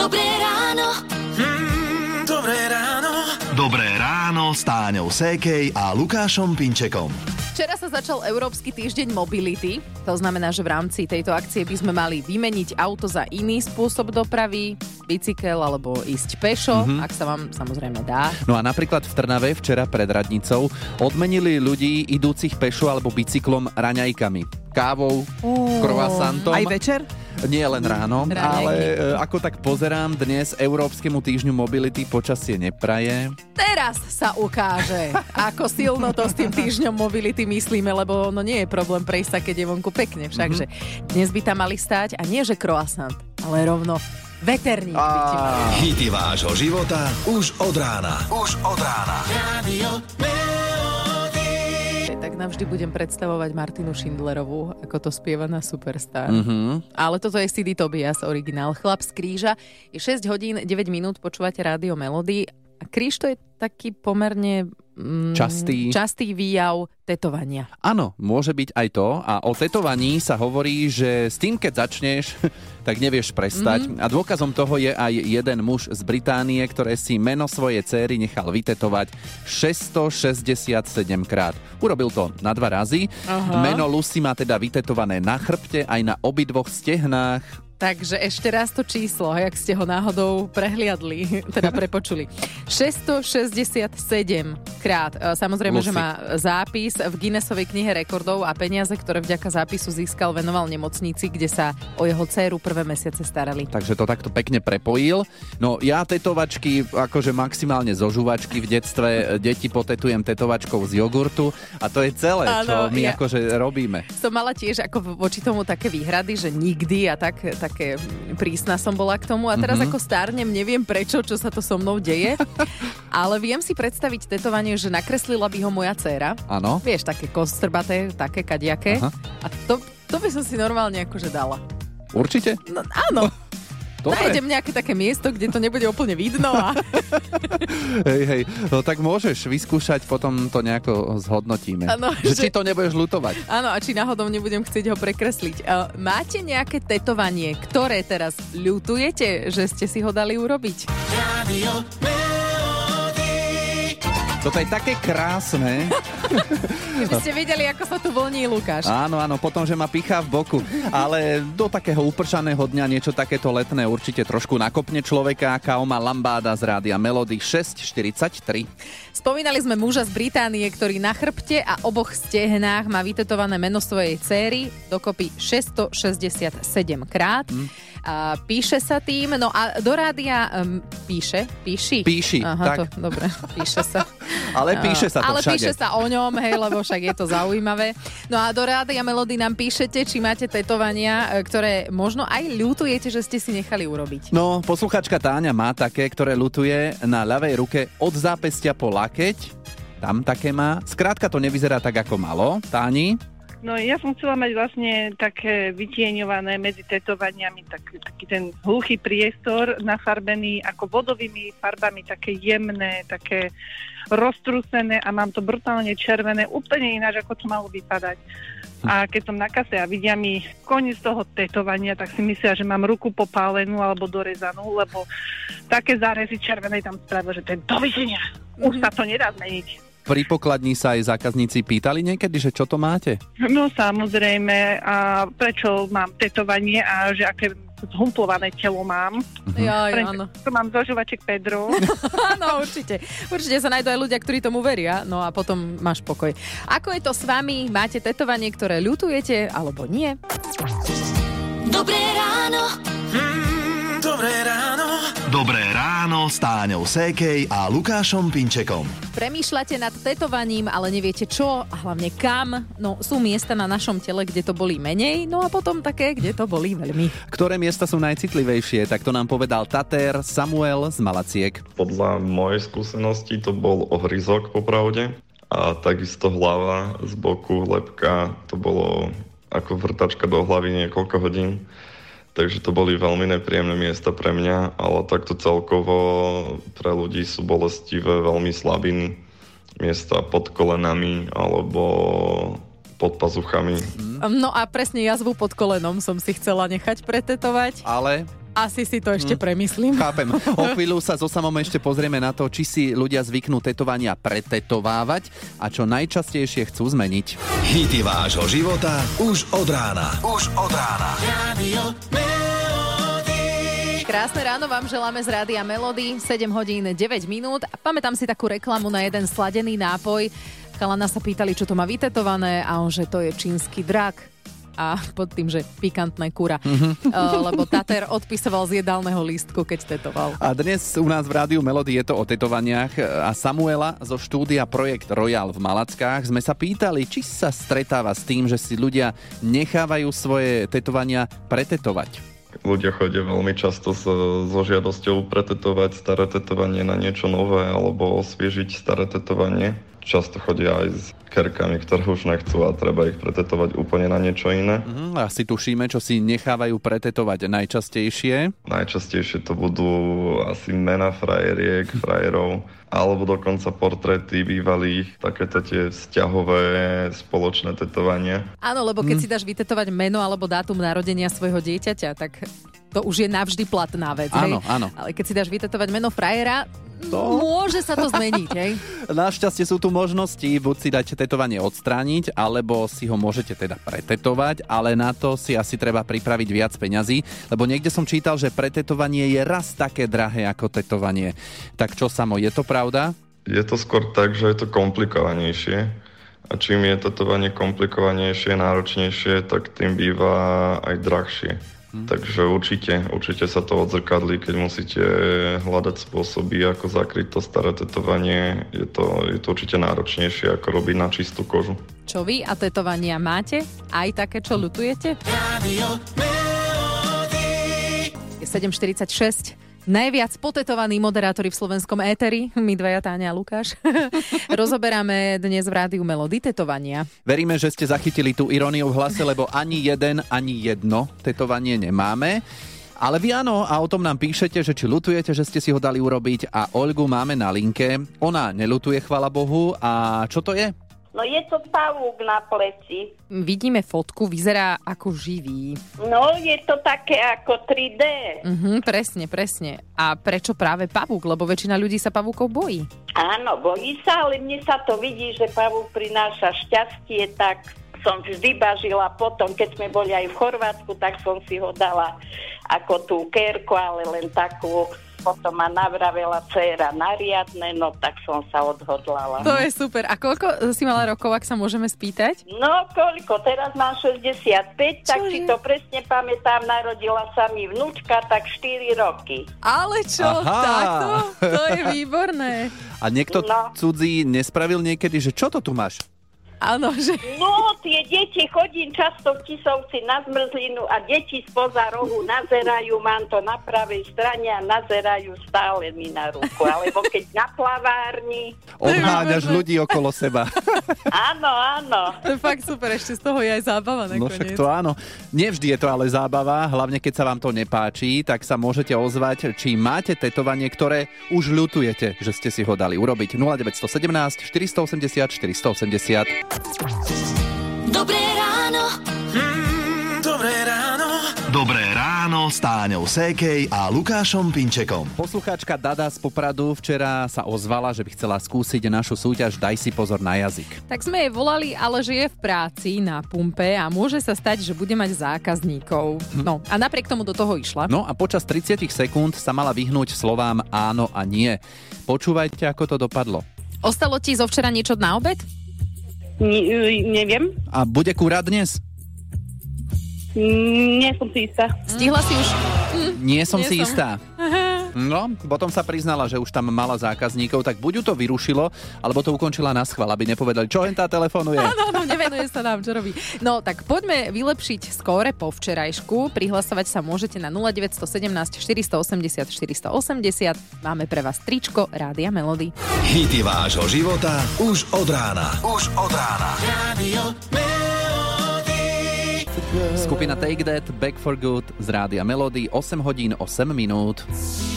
Dobré ráno. Mm, dobré ráno. Dobré ráno s Táňou Sékej a Lukášom Pinčekom. Včera sa začal Európsky týždeň mobility. To znamená, že v rámci tejto akcie by sme mali vymeniť auto za iný spôsob dopravy, bicykel alebo ísť pešo, mm-hmm. ak sa vám samozrejme dá. No a napríklad v Trnave včera pred radnicou odmenili ľudí idúcich pešo alebo bicyklom raňajkami. Kávou, croissantom. Aj večer? Nie len ráno, Raňajky. ale e, ako tak pozerám, dnes Európskemu týždňu mobility počasie nepraje. Teraz sa ukáže, ako silno to s tým týždňom mobility myslíme, lebo no nie je problém prejsť sa, keď je vonku pekne. Všakže dnes by tam mali stáť a nie že croissant, ale rovno veterník by ti mal. Hity vášho života už od rána. Už od rána. Radio Tak navždy budem predstavovať Martinu Schindlerovú, ako to spieva na Superstar. Mhm. Ale toto je CD Tobias originál. Chlap z kríža. Je 6 hodín, 9 minút, počúvate rádio Melody. A kríž to je taký pomerne mm, Častý. častý výjav tetovania. Áno, môže byť aj to. A o tetovaní sa hovorí, že s tým, keď začneš, tak nevieš prestať. Mm-hmm. A dôkazom toho je aj jeden muž z Británie, ktoré si meno svojej céry nechal vytetovať 667 krát. Urobil to na dva razy. Aha. Meno Lucy má teda vytetované na chrbte aj na obidvoch stehnách. Takže ešte raz to číslo, jak ste ho náhodou prehliadli, teda prepočuli. 667 krát. E, Samozrejme, Lucy. že má zápis v Guinnessovej knihe rekordov a peniaze, ktoré vďaka zápisu získal, venoval nemocnici, kde sa o jeho dceru prvé mesiace starali. Takže to takto pekne prepojil. No ja tetovačky, akože maximálne zo žuvačky v detstve, deti potetujem tetovačkou z jogurtu a to je celé, Áno, čo my ja- akože robíme. Som mala tiež ako voči tomu také výhrady, že nikdy a tak, také prísna som bola k tomu a teraz mm-hmm. ako stárnem, neviem prečo, čo sa to so mnou deje, ale viem si predstaviť tetovanie, že nakreslila by ho moja dcéra. Áno. Vieš, také kostrbaté, také kadiaké. Aha. A to, to by som si normálne akože dala. Určite? No áno, Dobre. nájdem nejaké také miesto, kde to nebude úplne vidno a Hej, hej. No tak môžeš vyskúšať, potom to nejako zhodnotíme. Áno, že, že- či to nebudeš lutovať. áno, a či náhodou nebudem chcieť ho prekresliť. Uh, máte nejaké tetovanie, ktoré teraz ľutujete, že ste si ho dali urobiť? Radio Toto je také krásne. Keby ste videli, ako sa tu vlní Lukáš. Áno, áno, potom, že ma pichá v boku. Ale do takého upršaného dňa niečo takéto letné určite trošku nakopne človeka. Kaoma Lambáda z rádia Melody 643. Spomínali sme muža z Británie, ktorý na chrbte a oboch stehnách má vytetované meno svojej céry, dokopy 667 krát. Hm. A píše sa tým, no a do rádia um, píše, píši? Píši, Aha, tak. to, dobre, píše sa. Ale píše sa to Ale všade. píše sa o ňom, hej, lebo však je to zaujímavé. No a do rádia Melody nám píšete, či máte tetovania, e, ktoré možno aj ľutujete, že ste si nechali urobiť. No, posluchačka Táňa má také, ktoré lutuje na ľavej ruke od zápestia po lakeť. Tam také má. Skrátka to nevyzerá tak, ako malo. Táni? No ja som chcela mať vlastne také vytieňované medzi tetovaniami, tak, taký ten hluchý priestor nafarbený ako vodovými farbami, také jemné, také roztrúsené a mám to brutálne červené, úplne ináč, ako to malo vypadať. A keď som na kase a vidia mi koniec toho tetovania, tak si myslia, že mám ruku popálenú alebo dorezanú, lebo také zárezy červenej tam spravil, že to je dovidenia. Už sa to nedá zmeniť. Pri pokladni sa aj zákazníci pýtali niekedy, že čo to máte? No samozrejme, a prečo mám tetovanie a že aké zhumplované telo mám. Prečo áno. to mám zožovaček Pedro. Áno, určite. Určite sa nájdú aj ľudia, ktorí tomu veria, no a potom máš pokoj. Ako je to s vami? Máte tetovanie, ktoré ľutujete, alebo nie? Dobré ráno. mm, Dobré ráno. Dobré ráno s Táňou Sékej a Lukášom Pinčekom. Premýšľate nad tetovaním, ale neviete čo a hlavne kam. No sú miesta na našom tele, kde to bolí menej, no a potom také, kde to bolí veľmi. Ktoré miesta sú najcitlivejšie? Tak to nám povedal Tater Samuel z Malaciek. Podľa mojej skúsenosti to bol ohryzok popravde a takisto hlava z boku, lepka, to bolo ako vrtačka do hlavy niekoľko hodín. Takže to boli veľmi nepríjemné miesta pre mňa, ale takto celkovo pre ľudí sú bolestivé veľmi slabiny. Miesta pod kolenami alebo pod pazuchami. No a presne jazvu pod kolenom som si chcela nechať pretetovať. Ale Asi si to ešte premyslím. Chápem. O chvíľu sa so samom ešte pozrieme na to, či si ľudia zvyknú tetovania pretetovávať a čo najčastejšie chcú zmeniť. Hity vášho života už od rána. Už od rána. Radio. Krásne ráno vám želáme z Rádia Melody, 7 hodín 9 minút. Pamätám si takú reklamu na jeden sladený nápoj. Chalana sa pýtali, čo to má vytetované a on, že to je čínsky drak a pod tým, že pikantné kura. Mm-hmm. lebo Tater odpisoval z jedálneho lístku, keď tetoval. A dnes u nás v Rádiu Melody je to o tetovaniach a Samuela zo štúdia Projekt Royal v Malackách sme sa pýtali, či sa stretáva s tým, že si ľudia nechávajú svoje tetovania pretetovať. Ľudia chodia veľmi často so, so žiadosťou pretetovať staré tetovanie na niečo nové alebo osviežiť staré tetovanie. Často chodia aj s kerkami, ktoré už nechcú a treba ich pretetovať úplne na niečo iné. Mhm, asi tušíme, čo si nechávajú pretetovať najčastejšie. Najčastejšie to budú asi mena frajeriek, frajerov, alebo dokonca portréty bývalých, takéto tie vzťahové spoločné tetovania. Áno, lebo keď si dáš vytetovať meno alebo dátum narodenia svojho dieťaťa, tak to už je navždy platná vec. Áno, hej? áno. Ale keď si dáš vytetovať meno frajera, To? môže sa to zmeniť, hej? Našťastie sú tu možnosti, buď si dať tetovanie odstrániť, alebo si ho môžete teda pretetovať, ale na to si asi treba pripraviť viac peňazí, lebo niekde som čítal, že pretetovanie je raz také drahé ako tetovanie. Tak čo samo, je to pravda? Je to skôr tak, že je to komplikovanejšie. A čím je tetovanie komplikovanejšie, náročnejšie, tak tým býva aj drahšie. Takže určite, určite sa to odzrkadlí, keď musíte hľadať spôsoby, ako zakryť to staré tetovanie. Je to, je to určite náročnejšie, ako robiť na čistú kožu. Čo vy a tetovania máte? Aj také, čo. Je 7.46. Najviac potetovaní moderátori v slovenskom éteri, my dvaja Táňa a Lukáš. Rozoberáme dnes v rádiu Melody tetovania. Veríme, že ste zachytili tú iróniu v hlase, lebo ani jeden, ani jedno tetovanie nemáme. Ale vy áno, a o tom nám píšete, že či lutujete, že ste si ho dali urobiť a Olgu máme na linke. Ona nelutuje, chvala Bohu. A čo to je? No je to pavúk na pleci. Vidíme fotku, vyzerá ako živý. No je to také ako 3D. Mhm, presne, presne. A prečo práve pavúk? Lebo väčšina ľudí sa pavúkov bojí. Áno, bojí sa, ale mne sa to vidí, že pavúk prináša šťastie, tak som vždy bažila potom, keď sme boli aj v Chorvátsku, tak som si ho dala ako tú kerku, ale len takú. Potom ma navravela dcéra na riadne, no tak som sa odhodlala. To je super. A koľko si mala rokov, ak sa môžeme spýtať? No koľko? Teraz mám 65, tak Čože? si to presne pamätám, narodila sa mi vnúčka, tak 4 roky. Ale čo, Aha. takto? To je výborné. A niekto No. cudzí nespravil niekedy, že čo to tu máš? Áno, že... No, tie deti chodím často v Tisovci na zmrzlinu a deti spoza rohu nazerajú, mám to na pravej strane a nazerajú stále mi na ruku. Alebo keď na plavárni. Odháňaš ľudí okolo seba. Áno, áno. To je fakt super, ešte z toho je aj zábava No však nakoniec. to áno. Nevždy je to ale zábava, hlavne keď sa vám to nepáči, tak sa môžete ozvať, či máte tetovanie, ktoré už ľutujete, že ste si ho dali urobiť. 0917 480 480. Dobré ráno. Mm, dobré ráno. Dobré ráno s Táňou Sékej a Lukášom Pinčekom. Poslucháčka Dada z Popradu včera sa ozvala, že by chcela skúsiť našu súťaž Daj si pozor na jazyk. Tak sme jej volali, ale že je v práci na pumpe a môže sa stať, že bude mať zákazníkov. No a napriek tomu do toho išla. No a počas 30 sekúnd sa mala vyhnúť slovám áno a nie. Počúvajte, ako to dopadlo. Ostalo ti zo včera niečo na obed? Ni- neviem. A bude kurát dnes? Nie som si istá. Stihla si už... Nie som Nie si som. istá. No, potom sa priznala, že už tam mala zákazníkov, tak buď ju to vyrušilo, alebo to ukončila na schvál, aby nepovedali, čo hen tá telefonuje. Áno, no, nevenuje sa nám, čo robí. No, tak poďme vylepšiť skóre po včerajšku. Prihlasovať sa môžete na 0917 480 480. Máme pre vás tričko Rádia Melody. Hity vášho života už od rána. Už od rána. Radio. Skupina Take That, Back for Good z Rádia Melody, 8 hodín 8 minút.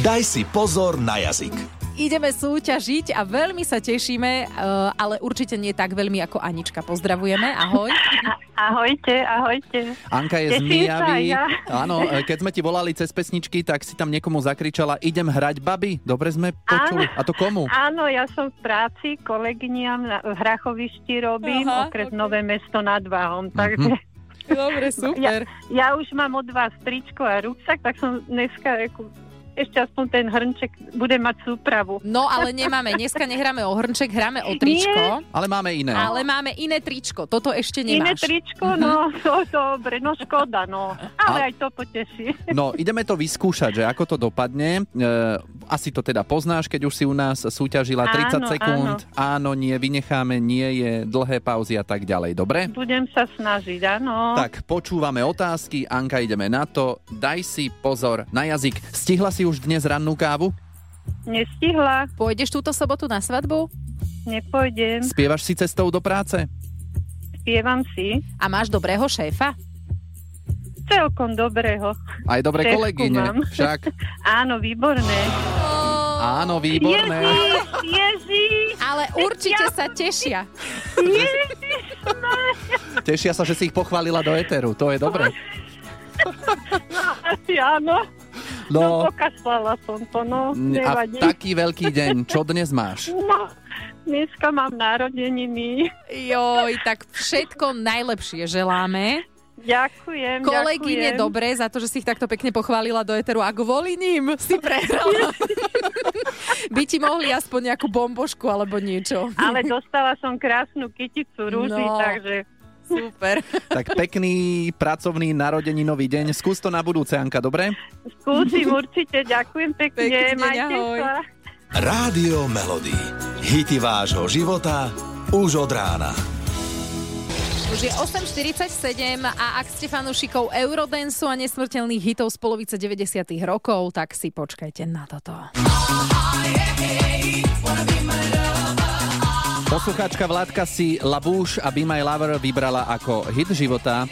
Daj si pozor na jazyk. ideme súťažiť a veľmi sa tešíme, eh, ale určite nie tak veľmi ako Anička. Pozdravujeme, ahoj. Ahojte, ahojte. Anka je z Teším sa, Mijavy. ja. Áno, e, keď sme ti volali cez pesničky, tak si tam niekomu zakričala, idem hrať baby. Dobre sme počuli. A to komu? Áno, ja som v práci, kolegyniam na, v Hrachovišti robím, Aha, okres ok. Nové mesto nad Váhom, takže Dobre, super. ja už mám od vás tričko a rúbsak, tak som dneska ako, ešte aspoň ten hrnček bude mať súpravu. No ale nemáme, dneska nehráme o hrnček, hráme o tričko, Ale máme iné. ale máme iné tričko. Toto ešte Iné nemáš. tričko, no, to dobre, no škoda, no. Ale aj to poteší. No, ideme to vyskúšať, že ako to dopadne. E, asi to teda poznáš, keď už si u nás súťažila 30 Áno, sekúnd. Áno. nie, vynecháme, nie je dlhé pauzy a tak ďalej. Dobre? Budem sa snažiť, áno. Tak, počúvame otázky. Anka, ideme na to. Daj si pozor na jazyk. Stihla si už dnes rannú kávu? Nestihla, Pôjdeš túto sobotu na svadbu nepôjdem, Spievaš si cestou do práce? spievam si. a máš dobrého šéfa? Celkom dobrého. Aj dobre Šéfku kolegyne. mám. Však. Áno, výborné. Áno, výborné. Ježiš, Ježiš, Ale určite sa tešia. Ježiš, Tešia sa, že si ich pochválila do éteru. To je dobre. asi áno. No, No, pokašľala som to, no, a nevadí. taký veľký deň, čo dnes máš? No, dneska mám narodeniny. Joj, tak všetko najlepšie želáme. Ďakujem, Kolegyne, ďakujem. dobre, za to, že si ich takto pekne pochválila do Eteru a kvôli ním si prehrala. By ti mohli aspoň nejakú bombošku alebo niečo. Ale dostala som krásnu kyticu rúži, No. takže Super. Tak pekný pracovný narodeninový deň. Skús to na budúce, Anka, dobre? skúsim určite. Ďakujem pekne. Pekný deň, Majte ahoj. sa. Rádio Melody. Hity vášho života už od rána. Už je 8.47 a ak ste fanúšikov Eurodansu a nesmrteľných hitov z polovice 90 rokov, tak si počkajte na toto. Poslucháčka Vládka si Labouche a Be My Lover vybrala ako hit života.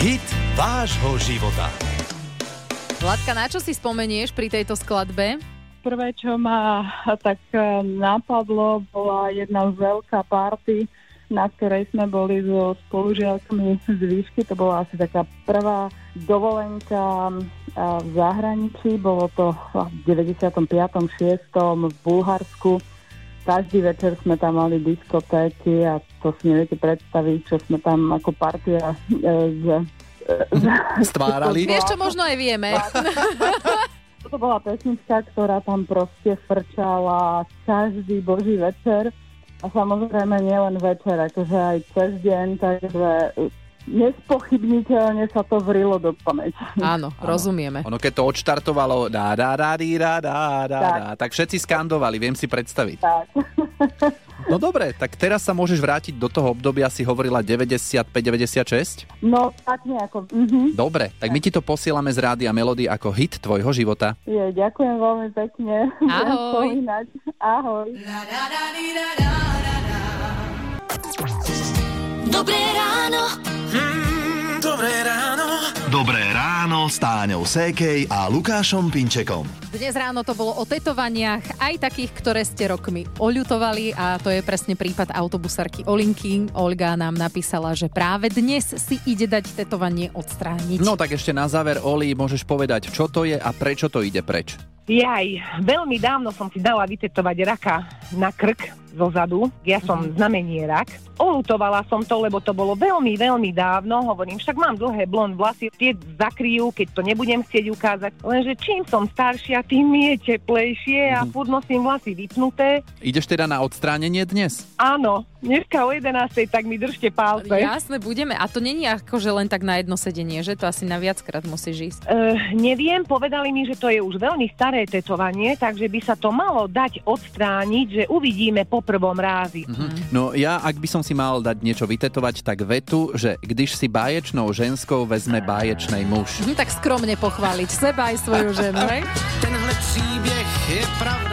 Hit vášho života. Vladka, na čo si spomenieš pri tejto skladbe? Prvé, čo ma tak eh, napadlo, bola jedna veľká party, na ktorej sme boli so spolužiakmi z výšky. To bola asi taká prvá dovolenka eh, v zahraničí. Bolo to v 95. 6. v Bulharsku. Každý večer sme tam mali diskotéky a to si neviete predstaviť, čo sme tam ako partia eh, z, Stvárali. Vieš, čo možno aj vieme. To bola pesnička, ktorá tam proste frčala každý boží večer a samozrejme nielen večer, akože aj cez deň, takže nespochybniteľne sa to vrilo do pamäti. Áno, rozumieme. Ono keď to odštartovalo dá, dá, dá, dí, dá, dá, dá, Tak. dá, tak všetci skandovali, viem si predstaviť. Tak. No dobre, tak teraz sa môžeš vrátiť do toho obdobia, si hovorila 95-96? No, tak nejako. Mhm. Dobre, tak my ti to posielame z rádia Melody ako hit tvojho života. Je, ďakujem veľmi pekne. Ahoj. Ahoj. Dobré ráno. Mm, dobré ráno. Dobré ráno s Táňou Sékej a Lukášom Pinčekom. Dnes ráno to bolo o tetovaniach, aj takých, ktoré ste rokmi oľutovali a to je presne prípad autobusárky Olinky. Olga nám napísala, že práve dnes si ide dať tetovanie odstrániť. No tak ešte na záver, Oli, môžeš povedať, čo to je a prečo to ide preč. Jaj, veľmi dávno som si dala vytetovať raka na krk zo zadu. Ja som Mhm. znamenie rak. Olutovala som to, lebo to bolo veľmi, veľmi dávno. Hovorím, však mám dlhé blond vlasy, tie zakryjú, keď to nebudem chcieť ukázať. Lenže čím som staršia, tým je teplejšie a Mhm. furt nosím vlasy vypnuté. Ideš teda na odstránenie dnes? Áno, dneska o 11. tak mi držte palce. Jasné, budeme. A to není ako, že len tak na jedno sedenie, že to asi na viackrát musíš ísť. Uh, neviem, povedali mi, že to je už veľmi staré tetovanie, takže by sa to malo dať odstrániť, že uvidíme po prvom rázi. Mhm. No ja, ak by som si mal dať niečo vytetovať, tak vetu, že když si báječnou ženskou vezme báječnej muž. Hm, tak skromne pochváliť seba aj svoju ženu, hej? Tenhle příběh je pravda.